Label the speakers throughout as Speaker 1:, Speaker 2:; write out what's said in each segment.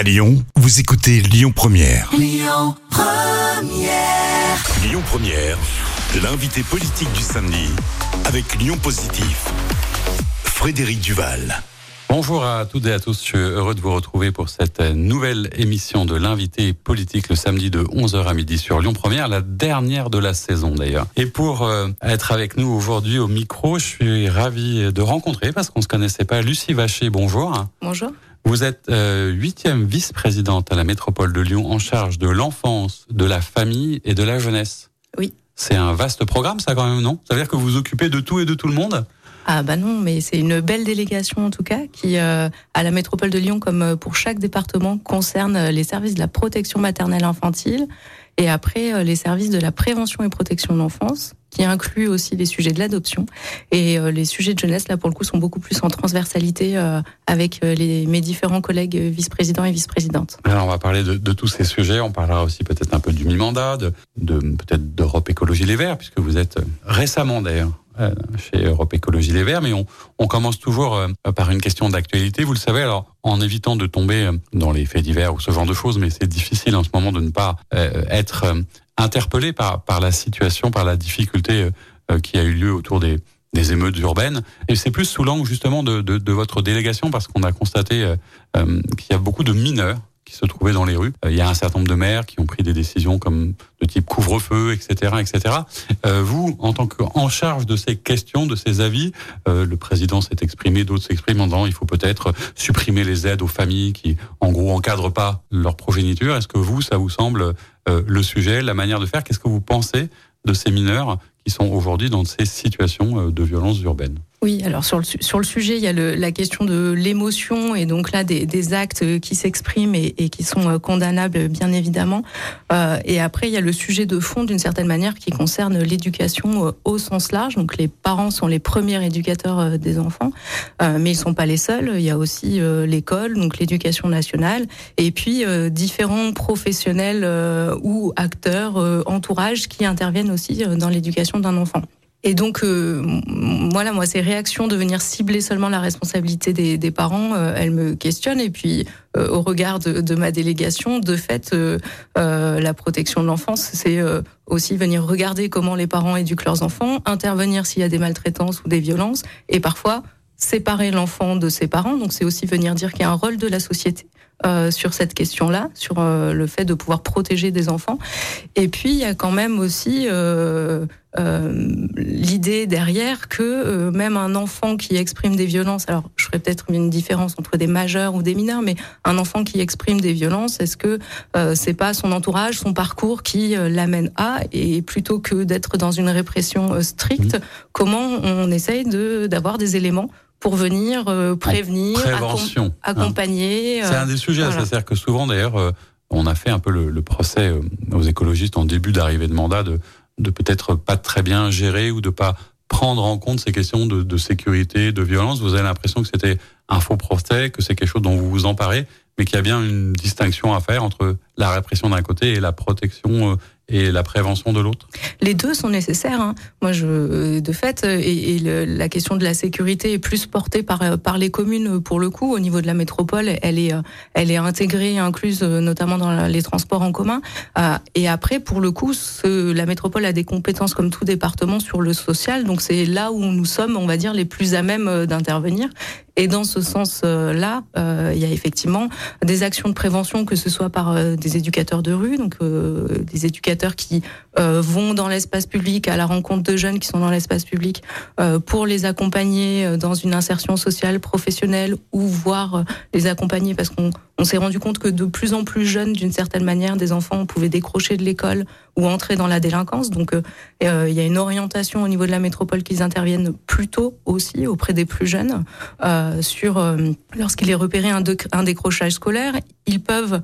Speaker 1: À Lyon, vous écoutez Lyon Première.
Speaker 2: Lyon Première.
Speaker 1: Lyon Première, l'invité politique du samedi avec Lyon Positif. Frédéric Duval.
Speaker 3: Bonjour à toutes et à tous, je suis heureux de vous retrouver pour cette nouvelle émission de l'invité politique le samedi de 11h à midi sur Lyon Première, la dernière de la saison d'ailleurs. Et pour euh, être avec nous aujourd'hui au micro, je suis ravi de rencontrer, parce qu'on se connaissait pas, Lucie Vacher, bonjour.
Speaker 4: Bonjour.
Speaker 3: Vous êtes euh, huitième vice-présidente à la métropole de Lyon en charge de l'enfance, de la famille et de la jeunesse.
Speaker 4: Oui.
Speaker 3: C'est un vaste programme ça quand même, non? Ça veut dire que vous vous occupez de tout et de tout le monde?
Speaker 4: Ah bah non, mais c'est une belle délégation en tout cas qui, euh, à la métropole de Lyon, comme euh, pour chaque département, concerne euh, les services de la protection maternelle infantile et après les services de la prévention et protection de l'enfance, qui inclut aussi les sujets de l'adoption et euh, les sujets de jeunesse. Là, pour le coup, sont beaucoup plus en transversalité euh, avec euh, mes différents collègues vice-présidents et vice-présidentes.
Speaker 3: Alors on va parler de, tous ces sujets, on parlera aussi peut-être un peu du mi-mandat, de, peut-être d'Europe Écologie Les Verts, puisque vous êtes récemment d'ailleurs chez Europe Écologie Les Verts, mais on, commence toujours par une question d'actualité, vous le savez, alors en évitant de tomber dans les faits divers ou ce genre de choses, mais c'est difficile en ce moment de ne pas être interpellé par, par la situation, par la difficulté euh, euh, qui a eu lieu autour des, des émeutes urbaines. Et c'est plus sous l'angle justement de, de, de votre délégation, parce qu'on a constaté euh, euh, qu'il y a beaucoup de mineurs qui se trouvaient dans les rues. Euh, il y a un certain nombre de maires qui ont pris des décisions comme de type couvre-feu, etc., etc. Euh, vous, en tant qu'en charge de ces questions, de ces avis, euh, le président s'est exprimé, d'autres s'expriment en disant il faut peut-être supprimer les aides aux familles qui, en gros, encadrent pas leur progéniture. Est-ce que vous, ça vous semble le sujet, la manière de faire? Qu'est-ce que vous pensez de ces mineurs sont aujourd'hui dans ces situations euh, de violence urbaine
Speaker 4: Oui, alors sur le, su- sur le sujet, il y a la question de l'émotion et donc là des, des actes qui s'expriment et, qui sont euh, condamnables, bien évidemment. Euh, et après, il y a le sujet de fond d'une certaine manière qui concerne l'éducation euh, au sens large. Donc les parents sont les premiers éducateurs euh, des enfants, euh, mais ils sont pas les seuls. Il y a aussi euh, l'école, donc l'éducation nationale, et puis euh, différents professionnels euh, ou acteurs, euh, entourages qui interviennent aussi euh, dans l'éducation d'un enfant. Et donc, euh, voilà, moi, ces réactions de venir cibler seulement la responsabilité des, parents, euh, elles me questionnent. Et puis, euh, au regard de, ma délégation, de fait, euh, euh, la protection de l'enfance, c'est euh, aussi venir regarder comment les parents éduquent leurs enfants, intervenir s'il y a des maltraitances ou des violences, et parfois séparer l'enfant de ses parents. Donc, c'est aussi venir dire qu'il y a un rôle de la société. euh, sur cette question-là, sur euh, le fait de pouvoir protéger des enfants. Et puis, il y a quand même aussi euh, euh, l'idée derrière que euh, même un enfant qui exprime des violences, alors je ferais peut-être une différence entre des majeurs ou des mineurs, mais un enfant qui exprime des violences, est-ce que euh, c'est pas son entourage, son parcours qui euh, l'amène à, et plutôt que d'être dans une répression stricte, comment on essaye de d'avoir des éléments pour venir prévenir, accom-
Speaker 3: hein.
Speaker 4: accompagner.
Speaker 3: C'est un des sujets,
Speaker 4: voilà.
Speaker 3: c'est-à-dire que souvent d'ailleurs, on a fait un peu le, le procès aux écologistes en début d'arrivée de mandat de, de peut-être pas très bien gérer ou de pas prendre en compte ces questions de, de sécurité, de violence. Vous avez l'impression que c'était un faux procès, que c'est quelque chose dont vous vous emparez, mais qu'il y a bien une distinction à faire entre la répression d'un côté et la protection euh, et la prévention de l'autre?
Speaker 4: Les deux sont nécessaires. Hein. Moi, je, de fait, et, la question de la sécurité est plus portée par par les communes pour le coup. Au niveau de la métropole, elle est elle est intégrée, incluse notamment dans les transports en commun. Euh, et après, pour le coup, la métropole a des compétences comme tout département sur le social. Donc c'est là où nous sommes, on va dire, les plus à même euh, d'intervenir. Et dans ce sens-là, euh, il y a effectivement des actions de prévention, que ce soit par euh, des éducateurs de rue, donc euh, des éducateurs qui vont dans l'espace public à la rencontre de jeunes qui sont dans l'espace public pour les accompagner dans une insertion sociale, professionnelle ou voir euh, les accompagner parce qu'on on s'est rendu compte que de plus en plus jeunes, d'une certaine manière, des enfants pouvaient décrocher de l'école ou entrer dans la délinquance. Donc euh, euh, il y a une orientation au niveau de la métropole qu'ils interviennent plus tôt aussi auprès des plus jeunes euh, sur euh, lorsqu'il est repéré un, déc- un décrochage scolaire, ils peuvent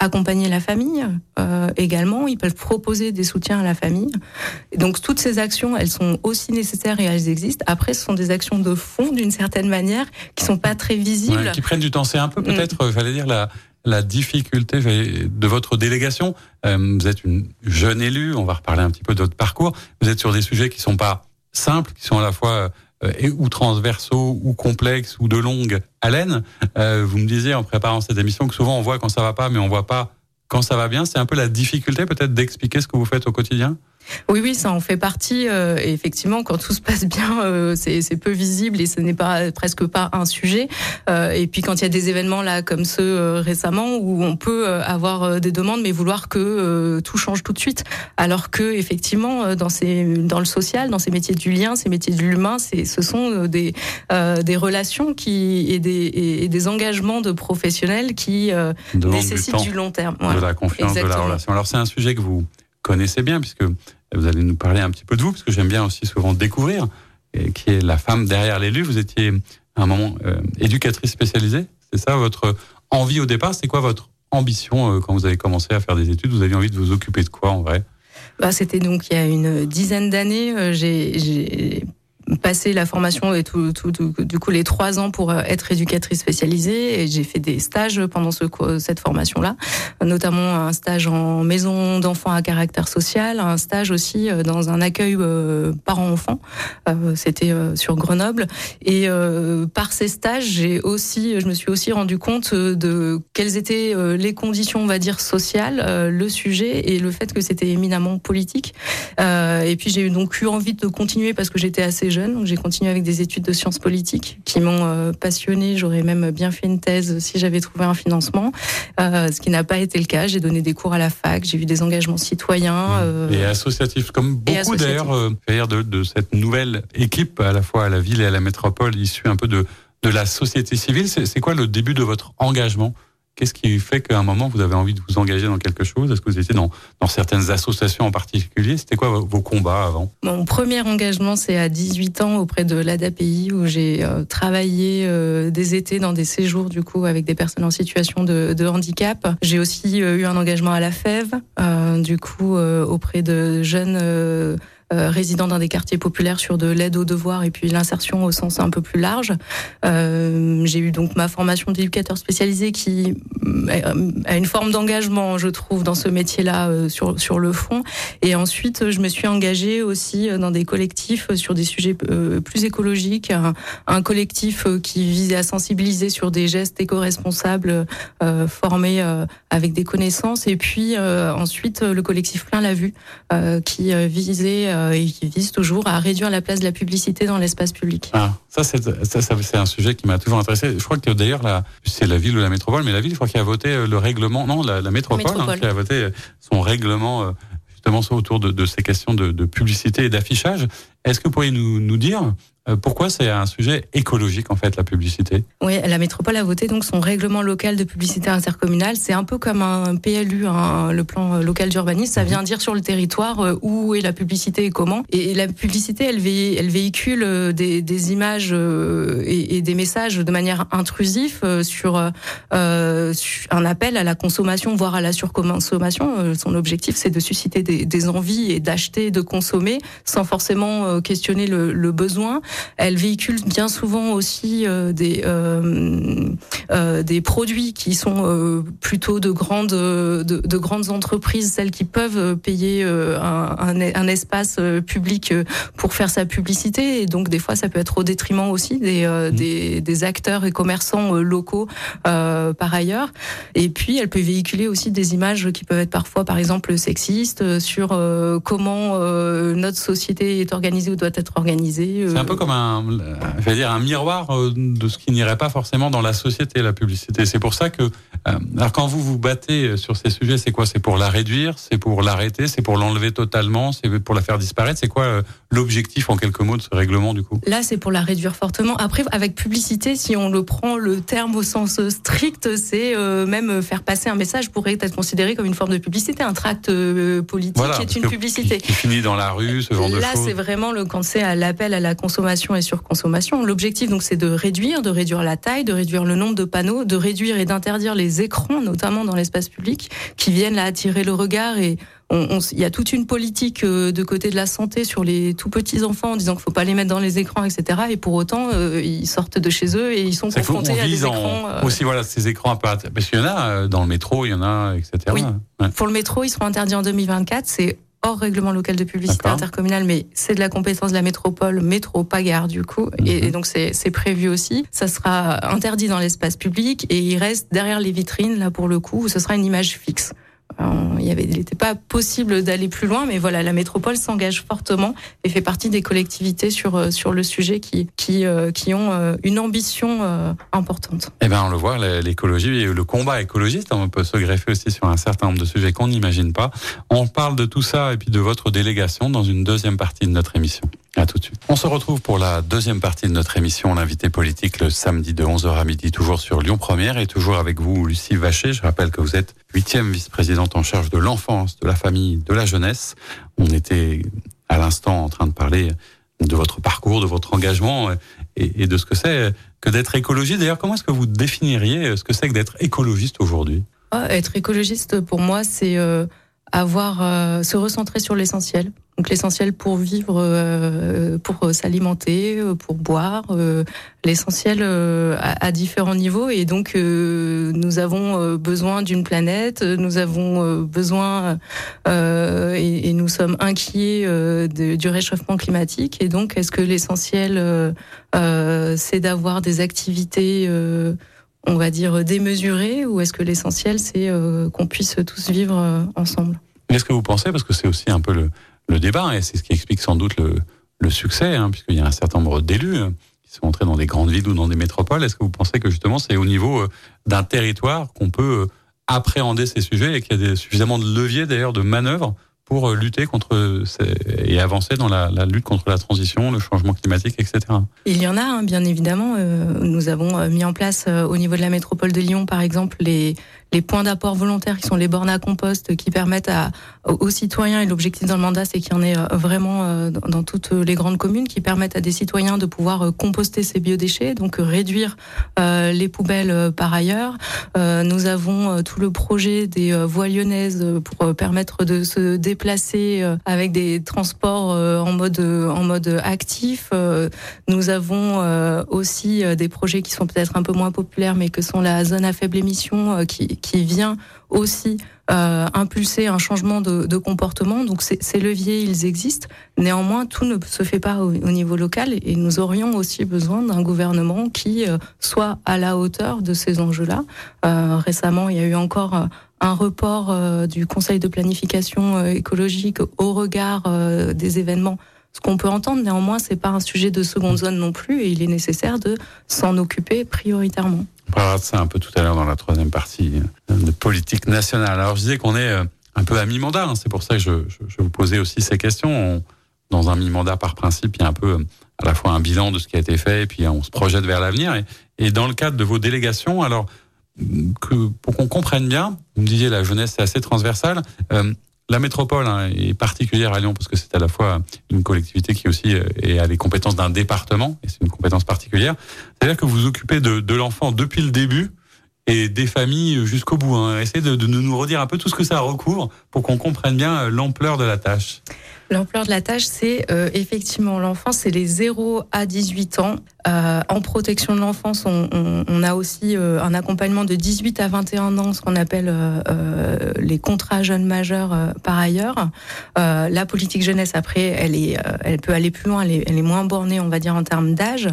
Speaker 4: accompagner la famille euh, également, ils peuvent proposer des soutiens à la famille. Et donc toutes ces actions, elles sont aussi nécessaires et elles existent. Après, ce sont des actions de fond d'une certaine manière qui sont pas très visibles.
Speaker 3: Ouais, qui prennent du temps. C'est un peu peut-être, euh, j'allais dire, la, la difficulté de votre délégation. Euh, vous êtes une jeune élue, on va reparler un petit peu de votre parcours. Vous êtes sur des sujets qui sont pas simples, qui sont à la fois et, ou transversaux ou complexes ou de longue haleine. vous me disiez en préparant cette émission que souvent on voit quand ça va pas, mais on voit pas quand ça va bien. C'est un peu la difficulté peut-être d'expliquer ce que vous faites au quotidien?
Speaker 4: Oui, oui, ça en fait partie. Euh, effectivement, quand tout se passe bien, euh, c'est peu visible et ce n'est pas presque pas un sujet. Euh, et puis quand il y a des événements là comme ceux récemment où on peut avoir des demandes mais vouloir que tout change tout de suite, alors que effectivement dans ces dans le social, dans ces métiers du lien, ces métiers de l'humain, ce sont des des relations qui et des et des engagements de professionnels qui nécessitent du, long terme.
Speaker 3: De la confiance, de la relation. Alors c'est un sujet que vous connaissez bien, puisque vous allez nous parler un petit peu de vous, parce que j'aime bien aussi souvent découvrir, qui est la femme derrière l'élu. Vous étiez à un moment euh, éducatrice spécialisée, c'est ça votre envie au départ? C'est quoi votre ambition euh, quand vous avez commencé à faire des études? Vous aviez envie de vous occuper de quoi en vrai?
Speaker 4: Bah, C'était donc il y a une dizaine d'années. Euh, j'ai passé la formation et tout, tout, du coup les trois ans pour euh, être éducatrice spécialisée. Et j'ai fait des stages pendant ce, cette formation là notamment un stage en maison d'enfants à caractère social un stage aussi euh, dans un accueil euh, parents-enfants. C'était sur Grenoble. Et par ces stages j'ai aussi je me suis aussi rendu compte de quelles étaient les conditions on va dire sociales le sujet et le fait que c'était éminemment politique. Et puis j'ai donc eu envie de continuer parce que j'étais assez jeune donc j'ai continué avec des études de sciences politiques qui m'ont euh, passionné. J'aurais même bien fait une thèse si j'avais trouvé un financement, euh, ce qui n'a pas été le cas. J'ai donné des cours à la fac, j'ai eu des engagements citoyens.
Speaker 3: Mmh. Euh, et associatifs, comme beaucoup d'ailleurs de, de cette nouvelle équipe, à la fois à la ville et à la métropole, issue un peu de, de la société civile. C'est quoi le début de votre engagement? Qu'est-ce qui fait qu'à un moment, vous avez envie de vous engager dans quelque chose? Est-ce que vous étiez dans, certaines associations en particulier? C'était quoi vos combats avant?
Speaker 4: Mon premier engagement, c'est à 18 ans auprès de l'ADAPI, où j'ai euh, travaillé euh, des étés dans des séjours, du coup, avec des personnes en situation de, de handicap. J'ai aussi euh, eu un engagement à la FEV, du coup, auprès de jeunes euh, résidant dans des quartiers populaires sur de l'aide aux devoirs et puis l'insertion au sens un peu plus large. Euh, j'ai eu donc ma formation d'éducateur spécialisé qui euh, a une forme d'engagement, je trouve, dans ce métier-là sur sur le fond. Et ensuite, je me suis engagée aussi dans des collectifs sur des sujets plus écologiques. Un, collectif qui visait à sensibiliser sur des gestes éco-responsables formés avec des connaissances. Et puis ensuite, le collectif Plein la Vue qui visait euh, et qui vise toujours à réduire la place de la publicité dans l'espace public.
Speaker 3: Ah, ça, c'est, ça, c'est un sujet qui m'a toujours intéressé. Je crois que d'ailleurs, la, c'est la ville ou la métropole, mais la ville, je crois qu'il a voté euh, le règlement, non, la, métropole, Hein, qui a voté euh, son règlement justement autour de, de ces questions de, de publicité et d'affichage. Est-ce que vous pourriez nous, nous dire euh, pourquoi c'est un sujet écologique en fait la publicité?
Speaker 4: Oui, la métropole a voté donc son règlement local de publicité intercommunale. C'est un peu comme un PLU, le plan local d'urbanisme. Ça mhm. vient dire sur le territoire euh, où est la publicité et comment. Et la publicité, elle, véhicule euh, des, images et, des messages de manière intrusive sur un appel à la consommation, voire à la surconsommation. Son objectif, c'est de susciter des, envies et d'acheter, de consommer, sans forcément questionner le besoin. Elle véhicule bien souvent aussi euh, des euh, euh, des produits qui sont plutôt de grandes de, grandes entreprises, celles qui peuvent payer un, un, espace public pour faire sa publicité. Et donc des fois, ça peut être au détriment aussi des mmh. des, des, acteurs et commerçants locaux par ailleurs. Et puis, elle peut véhiculer aussi des images qui peuvent être parfois, par exemple, sexistes sur comment notre société est organisée ou doit être organisée.
Speaker 3: C'est un peu comme un, je vais dire un miroir euh, de ce qui n'irait pas forcément dans la société, la publicité. C'est pour ça que, euh, alors quand vous vous battez sur ces sujets, c'est quoi? C'est pour la réduire, c'est pour l'arrêter, c'est pour l'enlever totalement, c'est pour la faire disparaître? C'est quoi euh, l'objectif en quelques mots de ce règlement du coup?
Speaker 4: Là, c'est pour la réduire fortement. Après, avec publicité, si on le prend le terme au sens strict, c'est même faire passer un message pourrait être considéré comme une forme de publicité. Un tract politique est une publicité.
Speaker 3: Qui, finit dans la rue, ce genre
Speaker 4: de
Speaker 3: choses.
Speaker 4: Là, c'est vraiment le quand c'est à l'appel à la consommation et surconsommation. L'objectif, donc, c'est de réduire, de réduire la taille, de réduire le nombre de panneaux, de réduire et d'interdire les écrans, notamment dans l'espace public, qui viennent là attirer le regard et il y a toute une politique euh, de côté de la santé sur les tout petits enfants en disant qu'il faut pas les mettre dans les écrans, etc. Et pour autant, euh, ils sortent de chez eux et ils sont confrontés à des écrans.
Speaker 3: Euh, aussi, voilà, ces écrans parce qu'il y en a dans le métro, il y en a, etc.
Speaker 4: Oui. Pour le métro, ils seront interdits en 2024. C'est hors règlement local de publicité intercommunale, mais c'est de la compétence de la métropole, métro, pas gare du coup, et, mhm. donc c'est prévu aussi. Ça sera interdit dans l'espace public et il reste derrière les vitrines là pour le coup, où ce sera une image fixe. Il n'était pas possible d'aller plus loin, mais voilà, la métropole s'engage fortement et fait partie des collectivités sur euh, sur le sujet qui qui euh, qui ont euh, une ambition importante.
Speaker 3: Eh bien, on le voit, l'écologie et le combat écologiste, on peut se greffer aussi sur un certain nombre de sujets qu'on n'imagine pas. On parle de tout ça et puis de votre délégation dans une deuxième partie de notre émission. À tout de suite. On se retrouve pour la deuxième partie de notre émission, l'invité politique, le samedi de 11h à midi, toujours sur Lyon Première et toujours avec vous, Lucie Vacher. Je rappelle que vous êtes huitième vice-présidente en charge de l'enfance, de la famille, de la jeunesse. On était à l'instant en train de parler de votre parcours, de votre engagement et, de ce que c'est que d'être écologiste. D'ailleurs, comment est-ce que vous définiriez ce que c'est que d'être écologiste aujourd'hui?
Speaker 4: Ah, Être écologiste, pour moi, c'est euh, avoir euh, se recentrer sur l'essentiel. Donc l'essentiel pour vivre, euh, pour s'alimenter, euh, pour boire, l'essentiel à, différents niveaux. Et donc nous avons besoin d'une planète, nous avons besoin et, nous sommes inquiets du réchauffement climatique. Et donc est-ce que l'essentiel c'est d'avoir des activités on va dire, démesuré ou est-ce que l'essentiel, c'est euh, qu'on puisse tous vivre euh, ensemble?
Speaker 3: Est-ce que vous pensez, parce que c'est aussi un peu le, le débat, et c'est ce qui explique sans doute le, succès, hein, puisqu'il y a un certain nombre d'élus hein, qui sont entrés dans des grandes villes ou dans des métropoles, est-ce que vous pensez que justement c'est au niveau euh, d'un territoire qu'on peut appréhender ces sujets et qu'il y a suffisamment de leviers d'ailleurs de manœuvre pour euh, lutter contre et avancer dans la, lutte contre la transition, le changement climatique, etc.
Speaker 4: Il y en a, hein, bien évidemment. Euh, nous avons euh, mis en place au niveau de la métropole de Lyon, par exemple, les, les points d'apport volontaires qui sont les bornes à compost qui permettent à, aux citoyens, et l'objectif dans le mandat, c'est qu'il y en ait vraiment dans toutes les grandes communes, qui permettent à des citoyens de pouvoir composter ces biodéchets, donc réduire les poubelles par ailleurs. Nous avons tout le projet des voies lyonnaises pour permettre de se déplacer euh, avec des transports euh, en mode en mode actif. Euh, nous avons aussi des projets qui sont peut-être un peu moins populaires, mais que sont la zone à faible émission, qui qui vient aussi euh, impulser un changement de, comportement. Donc ces leviers, ils existent. Néanmoins, tout ne se fait pas au, niveau local et nous aurions aussi besoin d'un gouvernement qui soit à la hauteur de ces enjeux-là. Euh, récemment, il y a eu encore un report euh, du Conseil de planification euh, écologique au regard euh, des événements. Ce qu'on peut entendre, néanmoins, c'est pas un sujet de seconde zone non plus, et il est nécessaire de s'en occuper prioritairement.
Speaker 3: On parlera de ça un peu tout à l'heure dans la troisième partie de politique nationale. Alors, je disais qu'on est un peu à mi-mandat, hein, c'est pour ça que je, je, vous posais aussi ces questions. dans un mi-mandat, par principe, il y a un peu à la fois un bilan de ce qui a été fait, et puis on se projette vers l'avenir. Et, dans le cadre de vos délégations, alors pour qu'on comprenne bien, vous me disiez la jeunesse c'est assez transversal. Euh, la métropole hein, est particulière à Lyon parce que c'est à la fois une collectivité qui aussi est à les compétences d'un département et c'est une compétence particulière. C'est-à-dire que vous vous occupez de, l'enfant depuis le début et des familles jusqu'au bout. Hein. Essayez de, nous redire un peu tout ce que ça recouvre pour qu'on comprenne bien euh, l'ampleur de la tâche.
Speaker 4: L'ampleur de la tâche, c'est euh, effectivement l'enfance, c'est les 0 à 18 ans. Euh, en protection de l'enfance, on, on, on, a aussi euh, un accompagnement de 18 à 21 ans, ce qu'on appelle euh, les contrats jeunes majeurs par ailleurs. la politique jeunesse, après, elle, est, elle peut aller plus loin, elle est, elle est moins bornée, on va dire, en termes d'âge.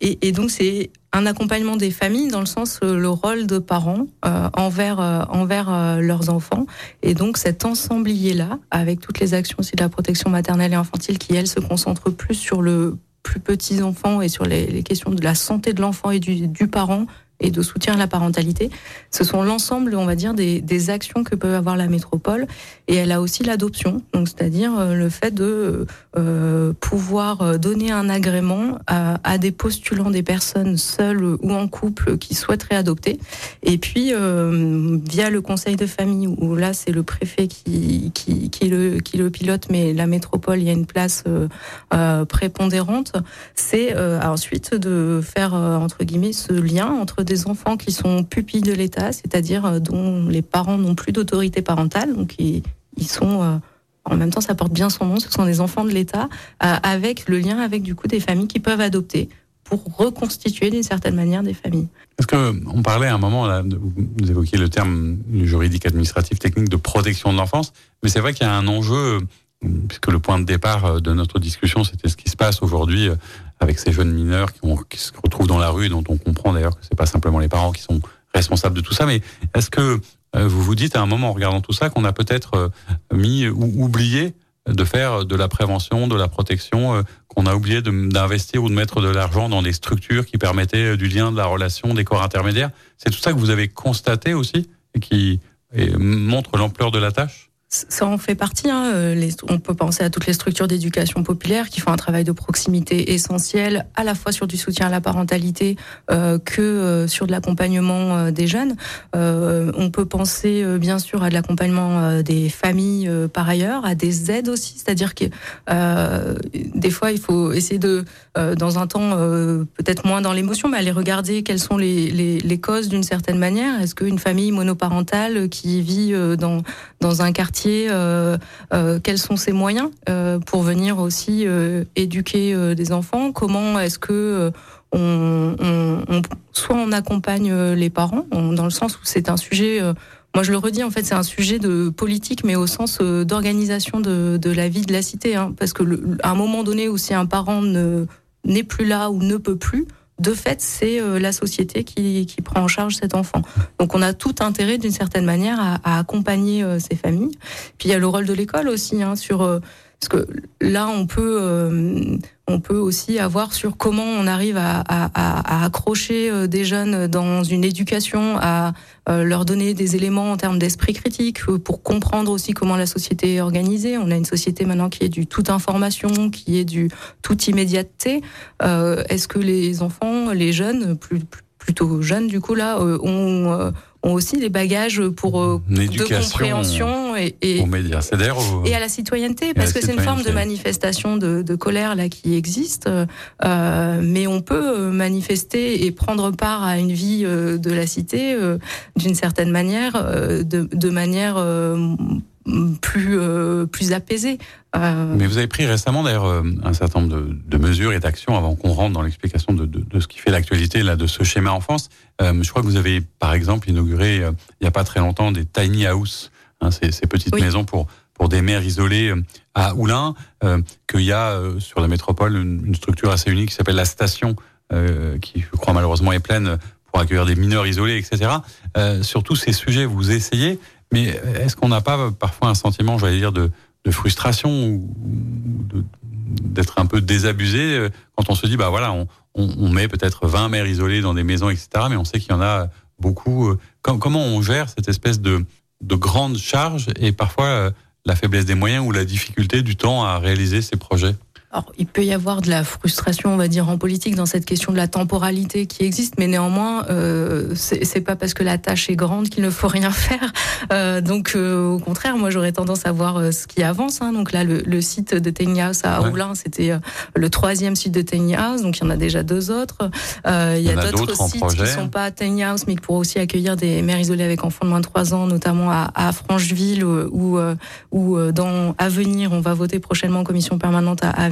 Speaker 4: Et, et, donc, c'est un accompagnement des familles dans le sens le rôle de parents envers envers leurs enfants et donc cet ensemblier là avec toutes les actions aussi de la protection maternelle et infantile qui, elle, se concentre plus sur le plus petits enfants et sur les, questions de la santé de l'enfant et du, du parent et de soutien à la parentalité. Ce sont l'ensemble, on va dire, des, actions que peut avoir la métropole. Et elle a aussi l'adoption, donc c'est-à-dire euh, le fait de euh, pouvoir euh, donner un agrément à, des postulants, des personnes seules ou en couple qui souhaiteraient adopter. Et puis via le conseil de famille, où là c'est le préfet qui, le, pilote, mais la métropole, il y a une place prépondérante. C'est ensuite de faire entre guillemets ce lien entre des enfants qui sont pupilles de l'État, c'est-à-dire euh, dont les parents n'ont plus d'autorité parentale, donc ils, sont euh, en même temps, ça porte bien son nom. Ce sont des enfants de l'État, euh, avec le lien avec du coup des familles qui peuvent adopter pour reconstituer d'une certaine manière des familles.
Speaker 3: Est-ce que on parlait à un moment, là, vous évoquiez le terme juridique, administratif, technique de protection de l'enfance, mais c'est vrai qu'il y a un enjeu, puisque le point de départ de notre discussion, c'était ce qui se passe aujourd'hui avec ces jeunes mineurs qui, se retrouvent dans la rue, dont on comprend d'ailleurs que c'est pas simplement les parents qui sont responsables de tout ça, mais est-ce que euh, vous vous dites à un moment en regardant tout ça qu'on a peut-être euh, mis ou oublié de faire de la prévention, de la protection, euh, qu'on a oublié d'investir ou de mettre de l'argent dans des structures qui permettaient du lien, de la relation, des corps intermédiaires? C'est tout ça que vous avez constaté aussi et qui montre l'ampleur de la tâche?
Speaker 4: Ça en fait partie. Hein. Euh, on peut penser à toutes les structures d'éducation populaire qui font un travail de proximité essentiel, à la fois sur du soutien à la parentalité euh, que euh, sur de l'accompagnement des jeunes. On peut penser bien sûr à de l'accompagnement des familles par ailleurs, à des aides aussi, c'est-à-dire que des fois il faut essayer de, dans un temps peut-être moins dans l'émotion, mais aller regarder quelles sont les, les, les causes d'une certaine manière. Est-ce qu'une famille monoparentale qui vit dans, dans un quartier euh, euh, quels sont ses moyens euh, pour venir aussi éduquer des enfants? Comment est-ce que soit on accompagne les parents dans le sens où c'est un sujet moi, je le redis, en fait, c'est un sujet de politique, mais au sens d'organisation de, la vie de la cité. Hein, parce que à un moment donné où si un parent n'est plus là ou ne peut plus, de fait, c'est euh, la société qui, qui, prend en charge cet enfant. Donc on a tout intérêt, d'une certaine manière, à, à accompagner euh, ces familles. Puis il y a le rôle de l'école aussi, hein, sur euh, parce que là, on peut, euh, on peut aussi avoir sur comment on arrive à, à, à, accrocher euh, des jeunes dans une éducation, à euh, leur donner des éléments en termes d'esprit critique pour comprendre aussi comment la société est organisée. On a une société maintenant qui est du toute information, qui est du toute immédiateté. Est-ce que les enfants, les jeunes, plus, plutôt jeunes du coup là, ont ont aussi des bagages pour de compréhension et, et, et à la citoyenneté, parce que c'est une forme de manifestation de, de, colère là qui existe, euh, mais on peut manifester et prendre part à une vie euh, de la cité euh, d'une certaine manière, de, de manière plus euh, plus apaisé.
Speaker 3: Euh... Mais vous avez pris récemment d'ailleurs euh, un certain nombre de, de mesures et d'actions avant qu'on rentre dans l'explication de, de, de, ce qui fait l'actualité là de ce schéma enfance. Euh, je crois que vous avez par exemple inauguré euh, il n'y a pas très longtemps des tiny house, hein, ces, ces, petites maisons pour pour des mères isolées à Oulin, qu'il y a sur la métropole une, une structure assez unique qui s'appelle la station, qui je crois malheureusement est pleine pour accueillir des mineurs isolés, etc. sur tous ces sujets, vous essayez mais est-ce qu'on n'a pas parfois un sentiment, j'allais dire, de, de frustration ou d'être un peu désabusé euh, quand on se dit, bah voilà, on, on, met peut-être 20 mères isolées dans des maisons, etc. Mais on sait qu'il y en a beaucoup. Euh, comment on gère cette espèce de, de grande charge et parfois euh, la faiblesse des moyens ou la difficulté du temps à réaliser ces projets
Speaker 4: alors, il peut y avoir de la frustration, on va dire, en politique dans cette question de la temporalité qui existe, mais néanmoins, euh, c'est pas parce que la tâche est grande qu'il ne faut rien faire. Euh, donc, euh, au contraire, moi, j'aurais tendance à voir euh, ce qui avance. Hein. Donc là, le, le, site de Tiny House à Oulin, c'était euh, le troisième site de Tiny House, donc il y en a déjà deux autres. il y a, d'autres sites qui sont pas Tiny House, mais qui pourraient aussi accueillir des mères isolées avec enfants de moins de 3 ans, notamment à, à Francheville ou, ou dans à venir, on va voter prochainement en commission permanente à, à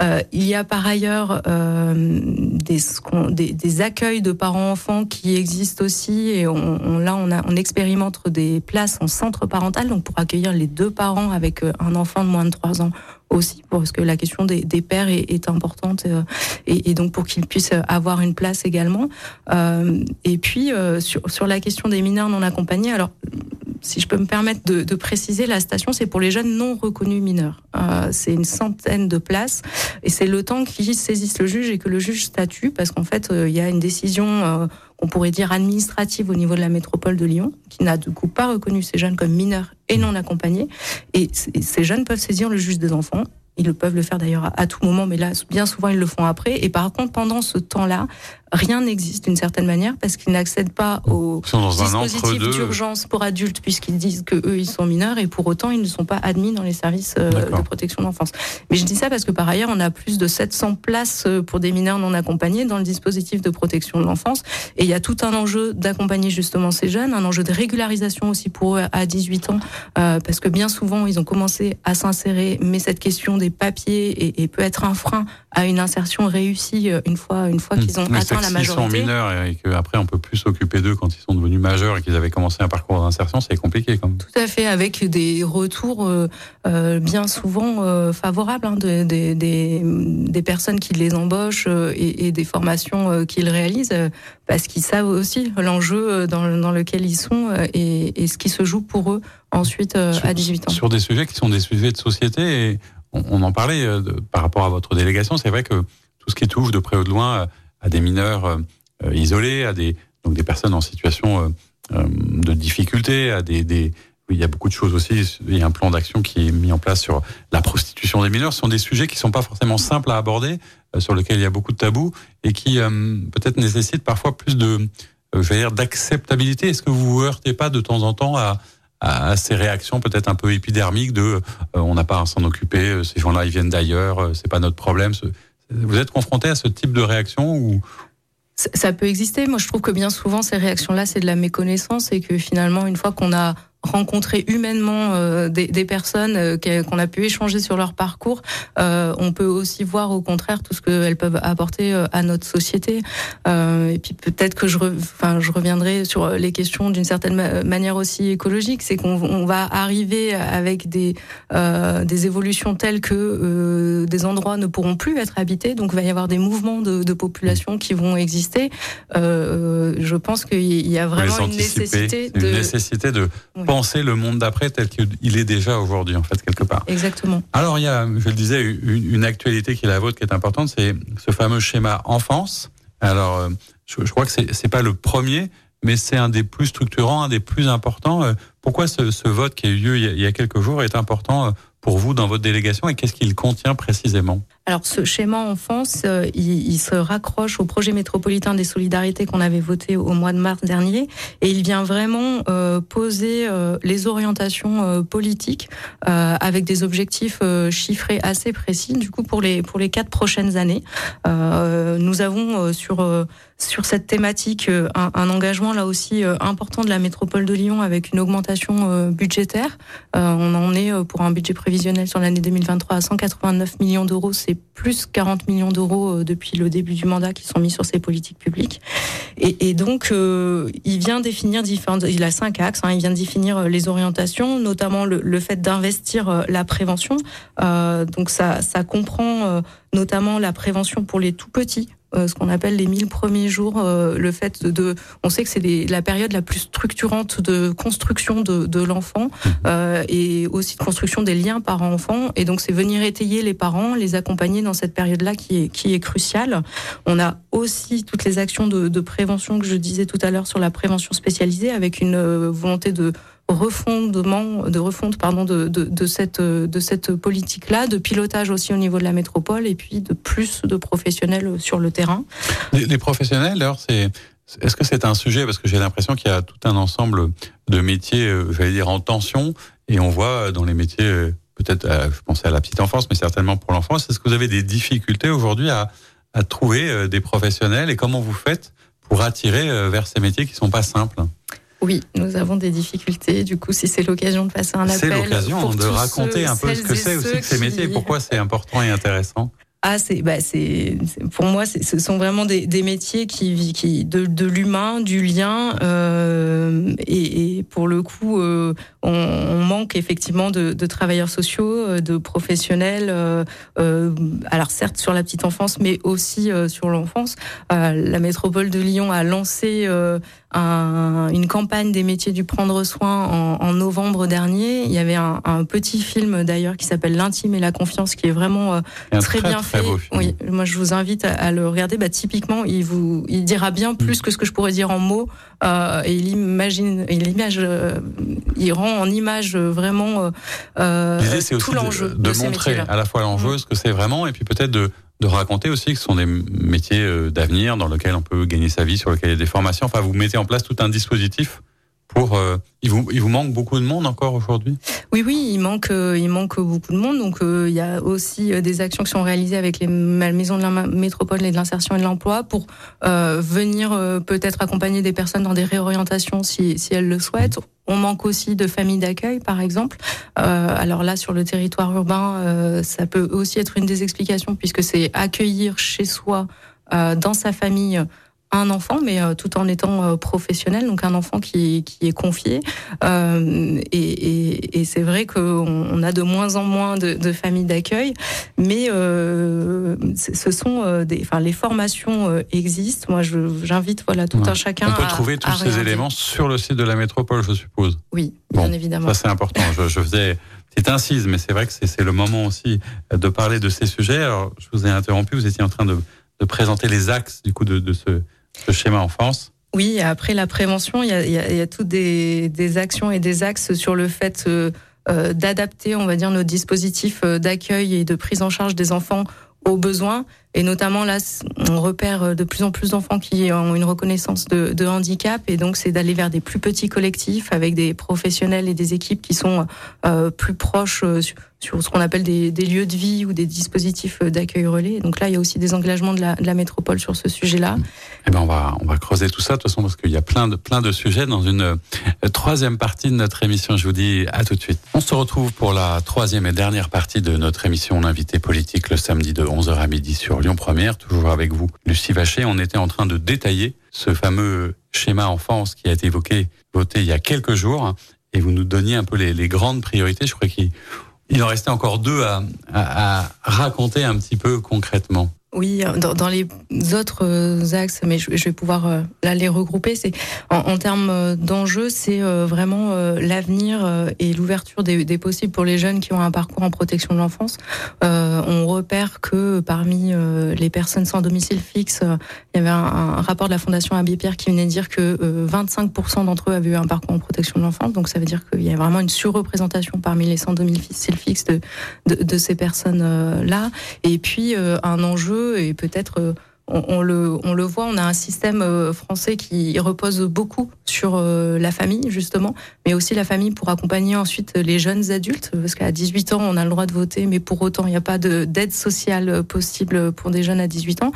Speaker 4: euh, il y a par ailleurs euh, des, accueils de parents-enfants qui existent aussi et on, là on expérimente des places en centre parental donc pour accueillir les deux parents avec euh, un enfant de moins de 3 ans aussi parce que la question des, des pères est, est importante et, et, donc pour qu'ils puissent avoir une place également. Euh, et puis sur, sur la question des mineurs non accompagnés, alors si je peux me permettre de, de préciser, la station, c'est pour les jeunes non reconnus mineurs. Euh, c'est une centaine de places et c'est le temps qu'ils saisissent le juge et que le juge statue parce qu'en fait, euh, il y a une décision, euh, on pourrait dire administrative au niveau de la métropole de Lyon qui n'a du coup pas reconnu ces jeunes comme mineurs et non accompagnés. Et ces jeunes peuvent saisir le juge des enfants ils peuvent le faire d'ailleurs à tout moment, mais là, bien souvent, ils le font après. Et par contre, pendant ce temps-là, rien n'existe d'une certaine manière parce qu'ils n'accèdent pas au dispositif d'urgence pour adultes puisqu'ils disent que eux ils sont mineurs et pour autant ils ne sont pas admis dans les services euh, de protection d'enfance. Mais je dis ça parce que par ailleurs on a plus de 700 places euh, pour des mineurs non accompagnés dans le dispositif de protection de l'enfance. Et il y a tout un enjeu d'accompagner justement ces jeunes, un enjeu de régularisation aussi pour eux à 18 ans euh, parce que bien souvent ils ont commencé à s'insérer mais cette question des papiers et, et peut être un frein à une insertion réussie une fois, une fois qu'ils ont atteint la majorité.
Speaker 3: sont mineurs et qu'après on peut plus s'occuper d'eux quand ils sont devenus majeurs et qu'ils avaient commencé un parcours d'insertion, c'est compliqué quand même.
Speaker 4: Tout à fait, avec des retours euh, euh bien souvent euh, favorables hein, de, de, des, des personnes qui les embauchent et, et des formations qu'ils réalisent, parce qu'ils savent aussi l'enjeu dans, dans lequel ils sont et, et, ce qui se joue pour eux ensuite à 18 ans.
Speaker 3: Sur des sujets qui sont des sujets de société et on, en parlait par rapport à votre délégation. C'est vrai que tout ce qui touche de près ou de loin à des mineurs euh, isolés, à des donc des personnes en situation de difficulté, à des, des il y a beaucoup de choses aussi. Il y a un plan d'action qui est mis en place sur la prostitution des mineurs. Ce sont des sujets qui sont pas forcément simples à aborder, sur lesquels il y a beaucoup de tabous et qui peut-être nécessitent parfois plus de, dire, d'acceptabilité. Est-ce que vous vous heurtez pas de temps en temps à, à ces réactions peut-être un peu épidermiques de euh, on n'a pas à s'en occuper, euh, ces gens-là ils viennent d'ailleurs, euh, c'est pas notre problème. Vous êtes confronté à ce type de réaction ou
Speaker 4: ça peut exister. Moi, je trouve que bien souvent, ces réactions-là, c'est de la méconnaissance et que finalement, une fois qu'on a rencontrer humainement euh, des, des, personnes euh, qu'on a pu échanger sur leur parcours, euh, on peut aussi voir au contraire tout ce qu'elles peuvent apporter à notre société. et puis peut-être que je, enfin, je reviendrai sur les questions d'une certaine manière aussi écologique, c'est qu'on va arriver avec des, des évolutions telles que des endroits ne pourront plus être habités, donc il va y avoir des mouvements de, de population qui vont exister. je pense qu'il y a vraiment une nécessité,
Speaker 3: de, une nécessité de penser le monde d'après tel qu'il est déjà aujourd'hui, en fait, quelque part.
Speaker 4: Exactement.
Speaker 3: Alors, il y a, je le disais, une, actualité qui est la vôtre, qui est importante, c'est ce fameux schéma enfance. Alors, euh, je, crois que c'est, c'est pas le premier, mais c'est un des plus structurants, un des plus importants. Euh, pourquoi ce, ce vote qui a eu lieu il y a quelques jours est important euh, pour vous dans votre délégation et qu'est-ce qu'il contient précisément?
Speaker 4: Alors ce schéma enfance, euh, il, se raccroche au projet métropolitain des solidarités qu'on avait voté au mois de mars dernier et il vient vraiment euh, poser euh, les orientations euh, politiques avec des objectifs chiffrés assez précis du coup pour les pour les quatre prochaines années. nous avons sur sur cette thématique un, engagement là aussi important de la métropole de Lyon avec une augmentation budgétaire. on en est pour un budget prévisionnel sur l'année 2023 à 189 millions d'euros. Plus 40 millions d'euros euh, depuis le début du mandat qui sont mis sur ces politiques publiques. Et, donc, euh, il vient définir différentes. Il a cinq axes. Hein, il vient définir euh, les orientations, notamment le, fait d'investir la prévention. Donc, ça comprend notamment la prévention pour les tout petits. Euh, ce qu'on appelle les 1000 premiers jours, euh, le fait de, on sait que c'est la période la plus structurante de construction de, de l'enfant mhm. euh, et aussi de construction des liens parents-enfants. Et donc c'est venir étayer les parents, les accompagner dans cette période-là qui est qui est cruciale. On a aussi toutes les actions de, de prévention que je disais tout à l'heure sur la prévention spécialisée avec une volonté de refondement, de refonte pardon de, de, de cette de cette politique-là, de pilotage aussi au niveau de la métropole et puis de plus de professionnels sur le terrain.
Speaker 3: Les, les professionnels, d'ailleurs, c'est est-ce que c'est un sujet parce que j'ai l'impression qu'il y a tout un ensemble de métiers, euh, j'allais dire en tension, et on voit dans les métiers euh, peut-être, euh, je pensais à la petite enfance, mais certainement pour l'enfance, est-ce que vous avez des difficultés aujourd'hui à, à trouver des professionnels et comment vous faites pour attirer vers ces métiers qui sont pas simples?
Speaker 4: Oui, nous avons des difficultés. Du coup, si c'est l'occasion de passer un appel.
Speaker 3: C'est l'occasion de raconter un peu ce que c'est aussi que ces métiers et pourquoi c'est important et intéressant.
Speaker 4: Ah, c'est, bah, c'est, pour moi, ce sont vraiment des, des métiers qui, qui de, de l'humain, du lien, euh, et, et, pour le coup, euh, on, on, manque effectivement de, de, travailleurs sociaux, euh, de professionnels. Euh, alors certes sur la petite enfance, mais aussi sur l'enfance. la métropole de Lyon a lancé un, une campagne des métiers du prendre soin en, en novembre dernier. Il y avait un, un petit film d'ailleurs qui s'appelle L'intime et la confiance, qui est vraiment très, bien fait. Oui, moi je vous invite à, le regarder. Bah, typiquement, il vous, il dira bien plus mm. que ce que je pourrais dire en mots. Euh, et il imagine, il image, euh, il rend en image vraiment euh, tout l'enjeu
Speaker 3: de, de, montrer à la fois l'enjeu, mm. ce que c'est vraiment, et puis peut-être de de raconter aussi que ce sont des métiers d'avenir dans lesquels on peut gagner sa vie, sur lesquels il y a des formations. Enfin, vous mettez en place tout un dispositif pour euh, il vous il vous manque beaucoup de monde encore aujourd'hui?
Speaker 4: Oui oui, il manque euh, il manque beaucoup de monde donc euh, il y a aussi des actions qui sont réalisées avec les maisons de la métropole et de l'insertion et de l'emploi pour venir peut-être accompagner des personnes dans des réorientations si si elles le souhaitent. On manque aussi de familles d'accueil, par exemple. alors là, sur le territoire urbain, ça peut aussi être une des explications, puisque c'est accueillir chez soi, dans sa famille, un enfant, mais euh, tout en étant euh, professionnel, donc un enfant qui, qui est confié. Euh, et, et, et c'est vrai qu'on on a de moins en moins de, de familles d'accueil, mais ce sont des, enfin les formations existent. Moi, j'invite voilà tout un chacun.
Speaker 3: On peut trouver tous ces éléments sur le site de la métropole, je suppose.
Speaker 4: Oui, bien évidemment.
Speaker 3: Ça c'est important. je, je faisais c'est incise, mais c'est vrai que c'est le moment aussi de parler de ces sujets. Alors, je vous ai interrompu, vous étiez en train de, de présenter les axes du coup de, de ce ce schéma enfance
Speaker 4: Oui, après la prévention, il y a, toutes des, des, actions et des axes sur le fait euh, euh, d'adapter, on va dire, nos dispositifs euh, d'accueil et de prise en charge des enfants aux besoins. Et notamment là, on repère de plus en plus d'enfants qui ont une reconnaissance de, handicap. Et donc, c'est d'aller vers des plus petits collectifs avec des professionnels et des équipes qui sont euh, plus proches sur ce qu'on appelle des, lieux de vie ou des dispositifs d'accueil relais. Donc là, il y a aussi des engagements de la, métropole sur ce sujet-là.
Speaker 3: Eh ben, on va on va creuser tout ça de toute façon parce qu'il y a plein de plein de sujets dans une euh, troisième partie de notre émission. Je vous dis à tout de suite. On se retrouve pour la troisième et dernière partie de notre émission L'invité politique le samedi de 11h à midi sur Première. Toujours avec vous, Lucie Vacher. On était en train de détailler ce fameux schéma enfance qui a été évoqué, voté il y a quelques jours, et vous nous donniez un peu les, grandes priorités. Je crois qu'il il en restait encore deux à, raconter un petit peu concrètement.
Speaker 4: Oui, dans, dans, les autres euh, axes, mais je, je vais pouvoir euh, là les regrouper. C'est en, en termes euh, d'enjeux, c'est vraiment l'avenir et l'ouverture des, des, possibles pour les jeunes qui ont un parcours en protection de l'enfance. Euh, on repère que parmi les personnes sans domicile fixe, il y avait un, un, rapport de la Fondation Abbé Pierre qui venait dire que 25% d'entre eux avaient eu un parcours en protection de l'enfance. Donc ça veut dire qu'il y a vraiment une surreprésentation parmi les sans domicile fixe de, de, de ces personnes là. Et puis un enjeu et peut-être euh, on, le, on le voit, on a un système euh, français qui repose beaucoup sur euh, la famille, justement, mais aussi la famille pour accompagner ensuite les jeunes adultes, parce qu'à 18 ans, on a le droit de voter, mais pour autant, il n'y a pas d'aide sociale possible pour des jeunes à 18 ans.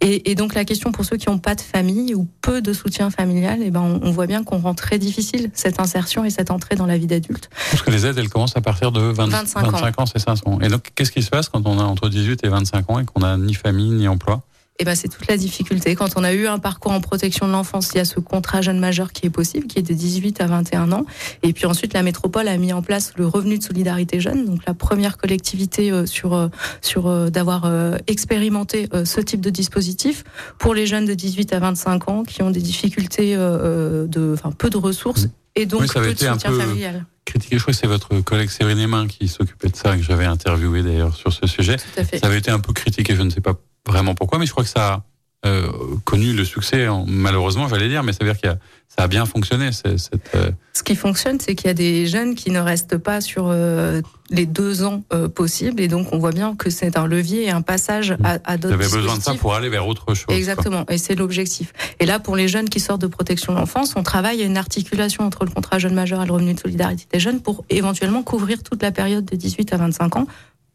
Speaker 4: Et, et donc la question pour ceux qui n'ont pas de famille ou peu de soutien familial, eh ben on, on voit bien qu'on rend très difficile cette insertion et cette entrée dans la vie d'adulte.
Speaker 3: Parce que les aides, elles commencent à partir de 20, 25, 25 ans, ans c'est ça. Et donc qu'est-ce qui se passe quand on a entre 18 et 25 ans et qu'on n'a ni famille ni emploi?
Speaker 4: Eh ben, c'est toute la difficulté. Quand on a eu un parcours en protection de l'enfance, il y a ce contrat jeune majeur qui est possible, qui est de 18 à 21 ans. Et puis ensuite, la métropole a mis en place le revenu de solidarité jeune, donc la première collectivité euh, sur euh, sur euh, d'avoir expérimenté ce type de dispositif pour les jeunes de 18 à 25 ans qui ont des difficultés de, enfin, peu de ressources et donc
Speaker 3: oui, ça peu de soutien peu... familial critiqué. Je crois que c'est votre collègue Séverine Main qui s'occupait de ça, que j'avais interviewé d'ailleurs sur ce sujet. Ça avait été un peu critiqué, je ne sais pas vraiment pourquoi, mais je crois que ça a euh, connu le succès, malheureusement, j'allais dire, mais ça veut dire qu'il y a ça a bien fonctionné. Cette,
Speaker 4: euh... Ce qui fonctionne, c'est qu'il y a des jeunes qui ne restent pas sur euh, les deux ans possibles, et donc on voit bien que c'est un levier et un passage à, à d'autres. Vous
Speaker 3: avez besoin de ça pour aller vers autre chose.
Speaker 4: Exactement,
Speaker 3: quoi.
Speaker 4: et c'est l'objectif. Et là, pour les jeunes qui sortent de protection de l'enfance, on travaille à une articulation entre le contrat jeune majeur et le revenu de solidarité des jeunes pour éventuellement couvrir toute la période de 18 à 25 ans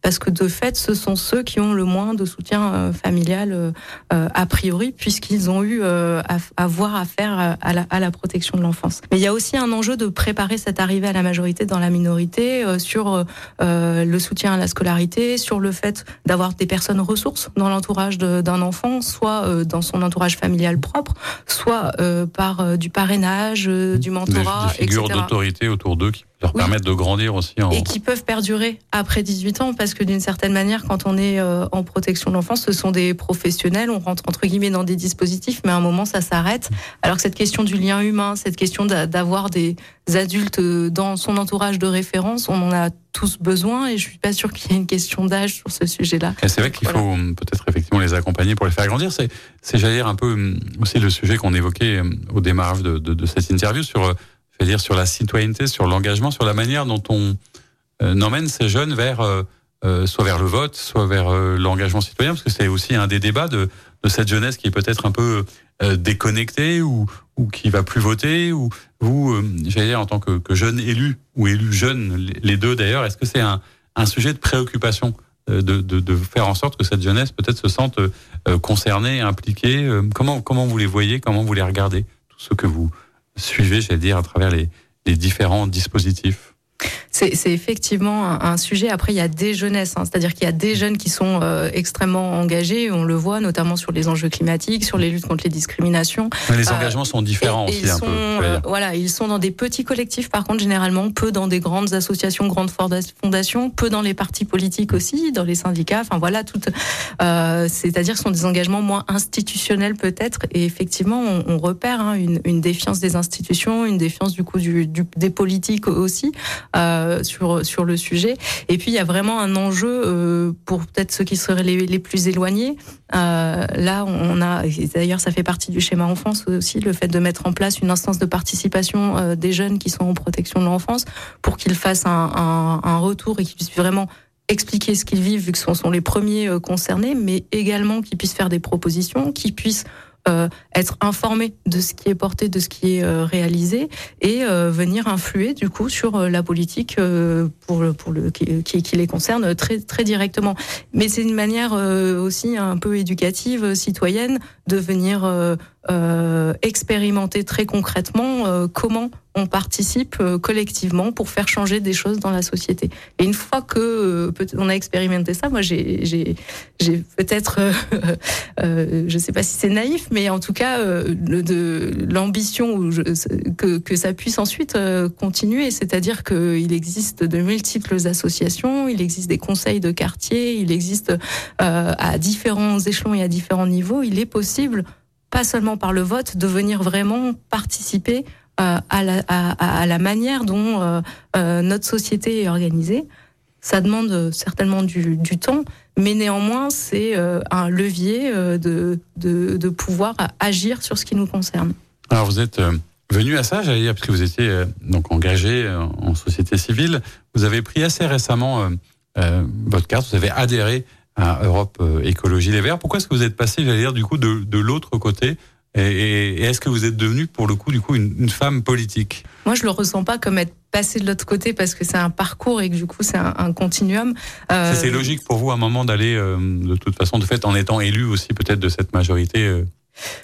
Speaker 4: parce que de fait, ce sont ceux qui ont le moins de soutien euh, familial euh, euh, a priori, puisqu'ils ont eu à, avoir affaire à la, à la protection de l'enfance. Mais il y a aussi un enjeu de préparer cette arrivée à la majorité dans la minorité sur le soutien à la scolarité, sur le fait d'avoir des personnes ressources dans l'entourage d'un enfant, soit dans son entourage familial propre, soit par du parrainage, du mentorat,
Speaker 3: des, des figures d'autorité autour d'eux qui leur oui. permettre de grandir aussi. En...
Speaker 4: Et qui peuvent perdurer après 18 ans, parce que d'une certaine manière, quand on est euh, en protection de l'enfance, ce sont des professionnels, on rentre entre guillemets dans des dispositifs, mais à un moment, ça s'arrête. Alors que cette question du lien humain, cette question d'avoir des adultes euh, dans son entourage de référence, on en a tous besoin, et je suis pas sûre qu'il y ait une question d'âge sur ce sujet-là.
Speaker 3: C'est vrai qu'il voilà. faut hum, peut-être effectivement les accompagner pour les faire grandir. C'est, j'allais dire, un peu hum, aussi le sujet qu'on évoquait hum, au démarrage de, de, de cette interview sur euh, dire sur la citoyenneté, sur l'engagement, sur la manière dont on euh, emmène ces jeunes vers euh, soit vers le vote, soit vers l'engagement citoyen, parce que c'est aussi un des débats de, de cette jeunesse qui est peut-être un peu déconnectée ou, ou qui va plus voter, ou vous, j'allais dire en tant que, que, jeune élu ou élu jeune, les deux d'ailleurs, est-ce que c'est un, un sujet de préoccupation de, de, de, faire en sorte que cette jeunesse peut-être se sente concernée, impliquée Comment comment vous les voyez Comment vous les regardez Tous ceux que vous suivez, j'allais dire, à travers les, les différents dispositifs
Speaker 4: c'est effectivement un, sujet. Après, il y a des jeunesses, hein. c'est-à-dire qu'il y a des jeunes qui sont euh, extrêmement engagés. On le voit notamment sur les enjeux climatiques, sur les luttes contre les discriminations.
Speaker 3: les euh, engagements sont différents aussi.
Speaker 4: Ils un sont, peu, euh, voilà, ils sont dans des petits collectifs, par contre, généralement, peu dans des grandes associations, grandes fondations, peu dans les partis politiques aussi, dans les syndicats. Enfin voilà, tout. c'est-à-dire, ce sont des engagements moins institutionnels peut-être. Et effectivement, on, on repère hein, une, une, défiance des institutions, une défiance du coup du, du, des politiques aussi. Euh, sur sur le sujet. Et puis il y a vraiment un enjeu euh, pour peut-être ceux qui seraient les, les plus éloignés. Euh, là, on a d'ailleurs ça fait partie du schéma enfance aussi le fait de mettre en place une instance de participation des jeunes qui sont en protection de l'enfance pour qu'ils fassent un, un, un retour et qu'ils puissent vraiment expliquer ce qu'ils vivent vu que ce sont les premiers concernés, mais également qu'ils puissent faire des propositions, qu'ils puissent euh, être informé de ce qui est porté, de ce qui est euh, réalisé, et euh, venir influer du coup sur la politique pour pour le qui, qui, les concerne très très directement. Mais c'est une manière aussi un peu éducative, citoyenne, de venir expérimenter très concrètement comment on participe euh, collectivement pour faire changer des choses dans la société. Et une fois que euh, on a expérimenté ça, moi j'ai j'ai j'ai peut-être euh, euh, je sais pas si c'est naïf, mais en tout cas de l'ambition que que ça puisse ensuite continuer, c'est-à-dire qu'il existe de multiples associations, il existe des conseils de quartier, il existe à différents échelons et à différents niveaux, il est possible pas seulement par le vote, de venir vraiment participer euh, à, la, manière dont euh, euh, notre société est organisée. Ça demande certainement du, temps, mais néanmoins, c'est un levier de, pouvoir agir sur ce qui nous concerne.
Speaker 3: Alors, vous êtes venu à ça, j'allais dire, parce que vous étiez donc engagé en société civile. Vous avez pris assez récemment votre carte, vous avez adhéré à Europe Écologie Les Verts. Pourquoi est-ce que vous êtes passé, j'allais dire, du coup, de, de l'autre côté et, est-ce que vous êtes devenue, pour le coup, du coup, une, femme politique?
Speaker 4: Moi, je le ressens pas comme être passé de l'autre côté parce que c'est un parcours et que du coup, c'est un, continuum.
Speaker 3: Euh... C'est logique pour vous, à un moment, d'aller, euh, de toute façon, de fait, en étant élu aussi peut-être de cette majorité. Euh,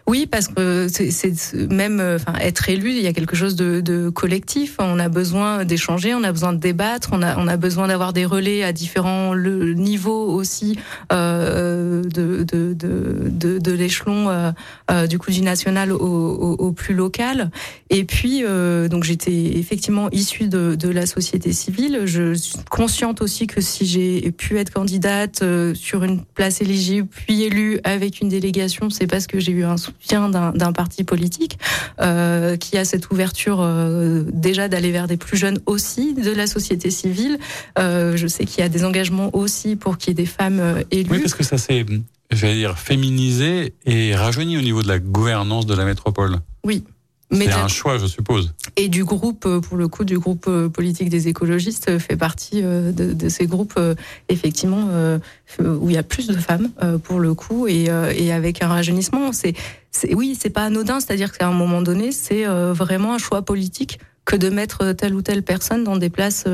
Speaker 4: oui, parce que c'est même euh, enfin, être élu, il y a quelque chose de, de collectif. On a besoin d'échanger, on a besoin de débattre, on a, on a besoin d'avoir des relais à différents le, niveaux aussi euh, de, de, de, de, l'échelon euh, euh, du coup du national au, plus local. Et puis, donc j'étais effectivement issue de, la société civile. Je suis consciente aussi que si j'ai pu être candidate sur une place éligible, puis élue avec une délégation, c'est parce que j'ai eu un soutien d'un parti politique qui a cette ouverture déjà d'aller vers des plus jeunes aussi, de la société civile. Je sais qu'il y a des engagements aussi pour qu'il y ait des femmes euh, élues.
Speaker 3: Oui, parce que ça s'est, j'allais dire, féminisé et rajeuni au niveau de la gouvernance de la métropole.
Speaker 4: Oui.
Speaker 3: C'est un choix, je suppose.
Speaker 4: Et du groupe, euh, pour le coup, du groupe euh, politique des écologistes fait partie de, de ces groupes, effectivement, où il y a plus de femmes, pour le coup, et, et avec un rajeunissement. C'est, oui, c'est pas anodin, c'est-à-dire qu'à un moment donné, c'est vraiment un choix politique que de mettre telle ou telle personne dans des places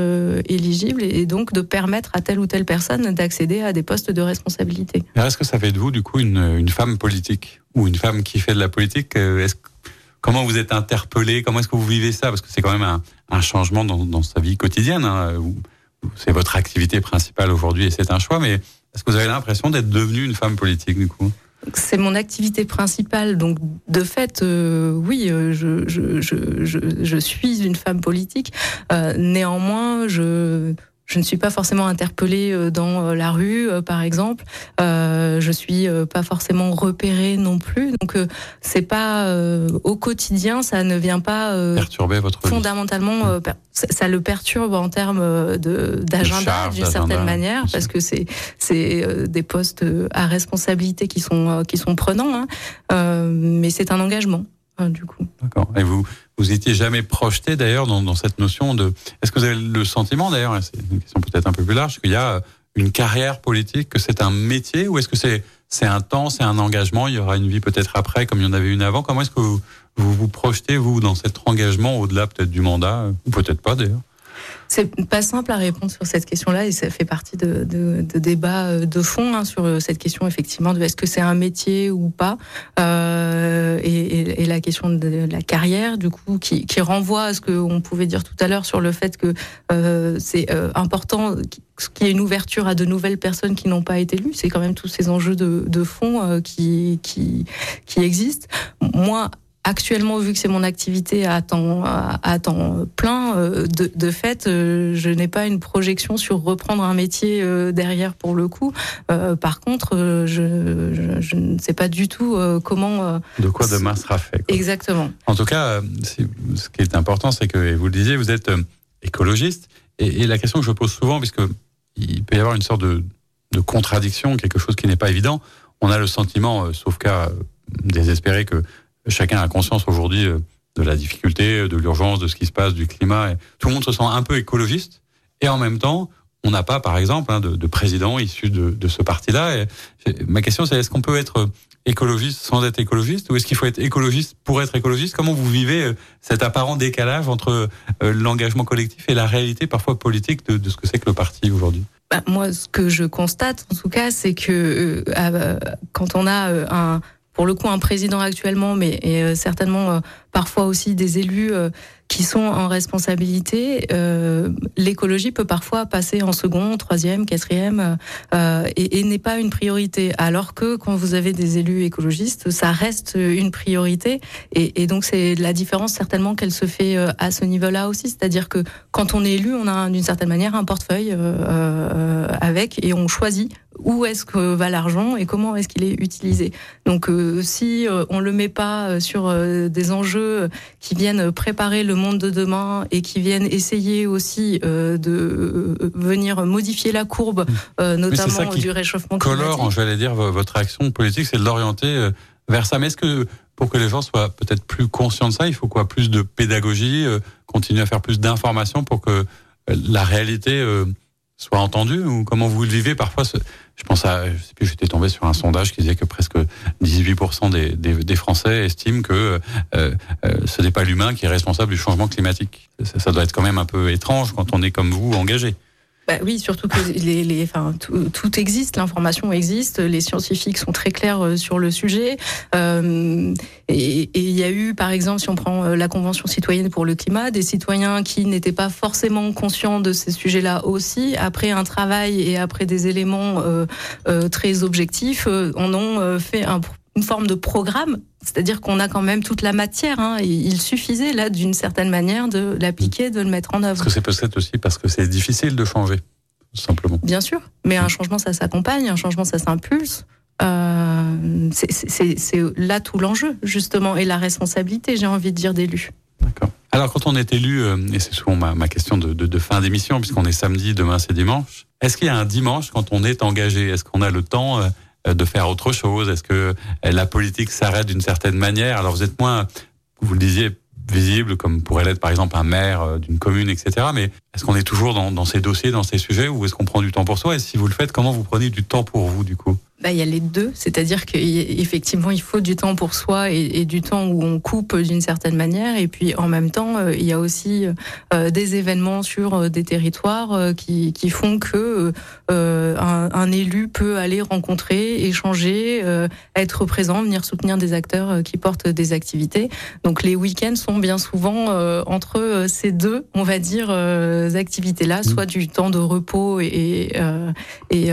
Speaker 4: éligibles et donc de permettre à telle ou telle personne d'accéder à des postes de responsabilité.
Speaker 3: Est-ce que ça fait de vous, du coup, une, femme politique ou une femme qui fait de la politique Est-ce Comment vous êtes interpellé Comment est-ce que vous vivez ça? Parce que c'est quand même un, changement dans, dans, sa vie quotidienne. Hein. C'est votre activité principale aujourd'hui et c'est un choix. Mais est-ce que vous avez l'impression d'être devenue une femme politique du coup?
Speaker 4: C'est mon activité principale, donc de fait, euh, oui, euh, je, je, suis une femme politique. Euh, néanmoins, je je ne suis pas forcément interpellée euh, dans euh, la rue, euh, par exemple. Euh, je suis pas forcément repérée non plus. Donc c'est pas au quotidien, ça ne vient pas
Speaker 3: perturber votre
Speaker 4: fondamentalement. Ça, ça, le perturbe en termes d'agenda d'une certaine manière, parce que c'est c'est des postes à responsabilité qui sont qui sont prenants. Hein. mais c'est un engagement. Hein, du coup.
Speaker 3: D'accord. Et vous, vous étiez jamais projeté d'ailleurs dans, dans, cette notion de. Est-ce que vous avez le sentiment d'ailleurs, c'est une question peut-être un peu plus large, qu'il y a une carrière politique, que c'est un métier, ou est-ce que c'est c'est un temps, c'est un engagement, il y aura une vie peut-être après, comme il y en avait une avant? Comment est-ce que vous vous, vous projetez, vous, dans cet engagement au-delà peut-être du mandat, ou peut-être pas d'ailleurs?
Speaker 4: C'est pas simple à répondre sur cette question-là et ça fait partie de, de, de débats euh, de fond hein, sur euh, cette question effectivement de est-ce que c'est un métier ou pas euh, et, et, la question de la carrière du coup qui, qui renvoie à ce qu'on pouvait dire tout à l'heure sur le fait que euh, c'est euh, important qu'il y ait une ouverture à de nouvelles personnes qui n'ont pas été lues. C'est quand même tous ces enjeux de, de fond euh, qui, qui, qui existent. Moi, actuellement, vu que c'est mon activité à temps, à, temps plein, euh, de, de fait, euh, je n'ai pas une projection sur reprendre un métier euh, derrière pour le coup. par contre, je, je, je, ne sais pas du tout comment.
Speaker 3: de quoi demain sera fait. Quoi.
Speaker 4: Exactement.
Speaker 3: En tout cas, ce qui est important, c'est que, vous le disiez, vous êtes écologiste. Et, et, la question que je pose souvent, puisque il peut y avoir une sorte de, de contradiction, quelque chose qui n'est pas évident, on a le sentiment, sauf cas désespéré, que chacun a conscience aujourd'hui euh, de la difficulté, de l'urgence, de ce qui se passe, du climat. Tout le monde se sent un peu écologiste. Et en même temps, on n'a pas, par exemple, hein, de, de, président issu de, ce parti-là. Ma question, c'est est-ce qu'on peut être écologiste sans être écologiste ou est-ce qu'il faut être écologiste pour être écologiste? Comment vous vivez euh, cet apparent décalage entre euh, l'engagement collectif et la réalité parfois politique de, ce que c'est que le parti aujourd'hui?
Speaker 4: Bah, Moi, ce que je constate, en tout cas, c'est que euh, quand on a un pour le coup un président actuellement, mais et, euh, certainement euh, parfois aussi des élus euh, qui sont en responsabilité. L'écologie peut parfois passer en second, troisième, quatrième, et, et n'est pas une priorité. Alors que quand vous avez des élus écologistes, ça reste une priorité. Et, donc c'est la différence certainement qu'elle se fait à ce niveau-là aussi, c'est-à-dire que quand on est élu, on a d'une certaine manière un portefeuille avec et on choisit où est-ce que va l'argent et comment est-ce qu'il est utilisé. Donc euh, si euh, on le met pas euh, sur des enjeux qui viennent préparer le monde de demain et qui viennent essayer aussi de venir modifier la courbe, notamment du réchauffement
Speaker 3: climatique. Colore, j'allais dire, votre action politique, c'est de l'orienter vers ça. Mais est-ce que pour que les gens soient peut-être plus conscients de ça, il faut quoi? Plus de pédagogie, continuer à faire plus d'informations pour que la réalité soit entendue? Ou comment vous le vivez parfois je pense à, je sais plus, j'étais tombé sur un sondage qui disait que presque 18% des, Français estiment que euh, euh, ce n'est pas l'humain qui est responsable du changement climatique. Ça, ça, doit être quand même un peu étrange quand on est comme vous engagé.
Speaker 4: Bah oui, surtout que les, les, enfin, tout, tout existe, l'information existe, les scientifiques sont très clairs euh, sur le sujet. Euh, et il y a eu, par exemple, si on prend euh, la Convention citoyenne pour le climat, des citoyens qui n'étaient pas forcément conscients de ces sujets-là aussi, après un travail et après des éléments euh, euh, très objectifs, on ont fait un une forme de programme, c'est-à-dire qu'on a quand même toute la matière. Hein, il suffisait là, d'une certaine manière, de l'appliquer, de le mettre en œuvre.
Speaker 3: Est-ce que c'est peut-être aussi parce que c'est difficile de changer, tout simplement
Speaker 4: Bien sûr, mais un changement, ça s'accompagne, un changement, ça s'impulse. Euh, c'est là tout l'enjeu, justement, et la responsabilité, j'ai envie de dire, d'élu.
Speaker 3: D'accord. Alors, quand on est élu, euh, et c'est souvent ma, ma question de, de, de fin d'émission, puisqu'on est samedi, demain c'est dimanche, est-ce qu'il y a un dimanche quand on est engagé Est-ce qu'on a le temps euh, de faire autre chose? Est-ce que euh, la politique s'arrête d'une certaine manière? Alors vous êtes moins, vous le disiez, visible comme pourrait l'être par exemple un maire euh, d'une commune, etc. Mais est-ce qu'on est toujours dans, dans, ces dossiers, dans ces sujets, ou est-ce qu'on prend du temps pour soi? Et si vous le faites, comment vous prenez du temps pour vous du coup?
Speaker 4: Bah, il y a les deux, c'est-à-dire qu'effectivement il faut du temps pour soi et, et du temps où on coupe d'une certaine manière, et puis en même temps euh, il y a aussi euh, des événements sur euh, des territoires qui, qui, font que un, un, élu peut aller rencontrer, échanger, être présent, venir soutenir des acteurs qui portent des activités. Donc les week-ends sont bien souvent entre ces deux, on va dire, activités-là, mmh. soit du temps de repos et, et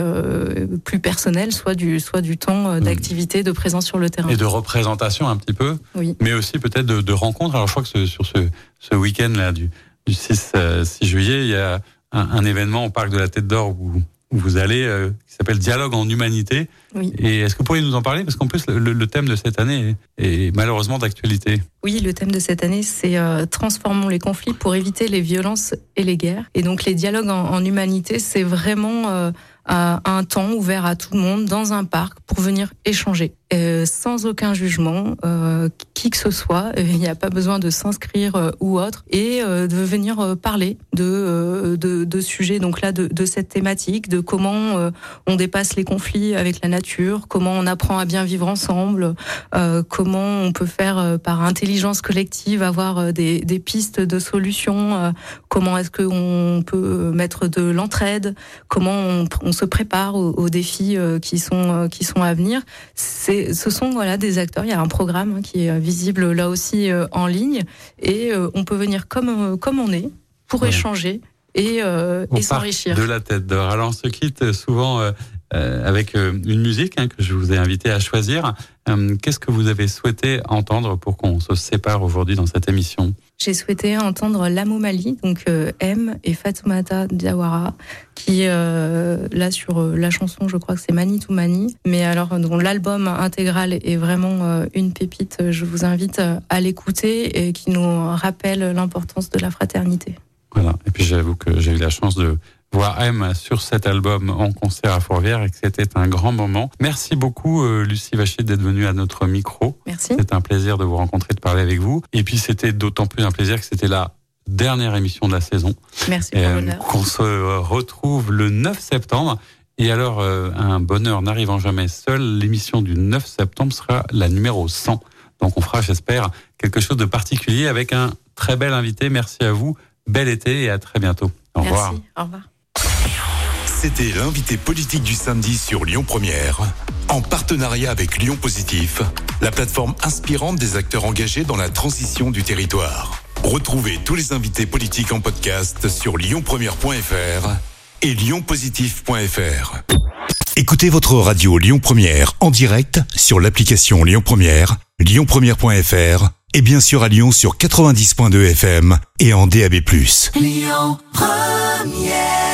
Speaker 4: plus personnel, soit du, soit du temps euh, d'activité, de présence sur le terrain.
Speaker 3: Et de représentation un petit peu,
Speaker 4: oui.
Speaker 3: mais aussi peut-être de, de rencontres. Alors je crois que ce, sur ce, ce week-end-là du, du 6, 6 euh, juillet, il y a un, un, événement au parc de la Tête d'Or où, où, vous allez, euh, qui s'appelle Dialogue en humanité.
Speaker 4: Oui.
Speaker 3: Et est-ce que vous pourriez nous en parler? Parce qu'en plus, le, le, thème de cette année est, est malheureusement d'actualité.
Speaker 4: Oui, le thème de cette année, c'est euh, Transformons les conflits pour éviter les violences et les guerres. Et donc les dialogues en, en humanité, c'est vraiment... Euh, un temps ouvert à tout le monde dans un parc pour venir échanger. Euh, sans aucun jugement, euh, qui que ce soit. Il n'y a pas besoin de s'inscrire euh, ou autre et de venir parler de, de, de sujets donc là de, cette thématique, de comment on dépasse les conflits avec la nature, comment on apprend à bien vivre ensemble, comment on peut faire par intelligence collective avoir des, pistes de solutions, comment est-ce qu'on peut mettre de l'entraide, comment on, on, se prépare aux, aux défis qui sont qui sont à venir. C'est ce sont voilà des acteurs. Il y a un programme hein, qui est visible là aussi euh, en ligne et euh, on peut venir comme euh, comme on est pour échanger et, et s'enrichir.
Speaker 3: De la tête d'or. Alors on se quitte souvent avec une musique hein, que je vous ai invité à choisir. Qu'est-ce que vous avez souhaité entendre pour qu'on se sépare aujourd'hui dans cette émission?
Speaker 4: J'ai souhaité entendre Lamo Mali, donc euh, M et Fatoumata Diawara, qui euh, là sur euh, la chanson, je crois que c'est Mani to Mani, mais alors dont l'album intégral est vraiment une pépite. Je vous invite à l'écouter et qui nous rappelle l'importance de la fraternité.
Speaker 3: Voilà. Et puis j'avoue que j'ai eu la chance de voir M sur cet album en concert à Fourvière et que c'était un grand moment. Merci beaucoup euh, Lucie Vacher d'être venue à notre micro.
Speaker 4: Merci.
Speaker 3: C'était un plaisir de vous rencontrer, de parler avec vous. Et puis c'était d'autant plus un plaisir que c'était la dernière émission de la saison.
Speaker 4: Merci pour euh.
Speaker 3: Qu'on se retrouve le 9 septembre. Et alors, euh, un bonheur n'arrivant jamais seul, l'émission du 9 septembre sera la numéro 100. Donc on fera, j'espère, quelque chose de particulier avec un très bel invité. Merci à vous. Bel été et à très bientôt. Au revoir.
Speaker 4: Merci. Au revoir.
Speaker 1: C'était l'invité politique du samedi sur Lyon Première, en partenariat avec Lyon Positif, la plateforme inspirante des acteurs engagés dans la transition du territoire. Retrouvez tous les invités politiques en podcast sur lyonpremière.fr et lyonpositif.fr. Écoutez votre radio Lyon Première en direct sur l'application Lyon Première, lyonpremière.fr et bien sûr à Lyon sur 90.2 FM et en DAB+. Lyon Première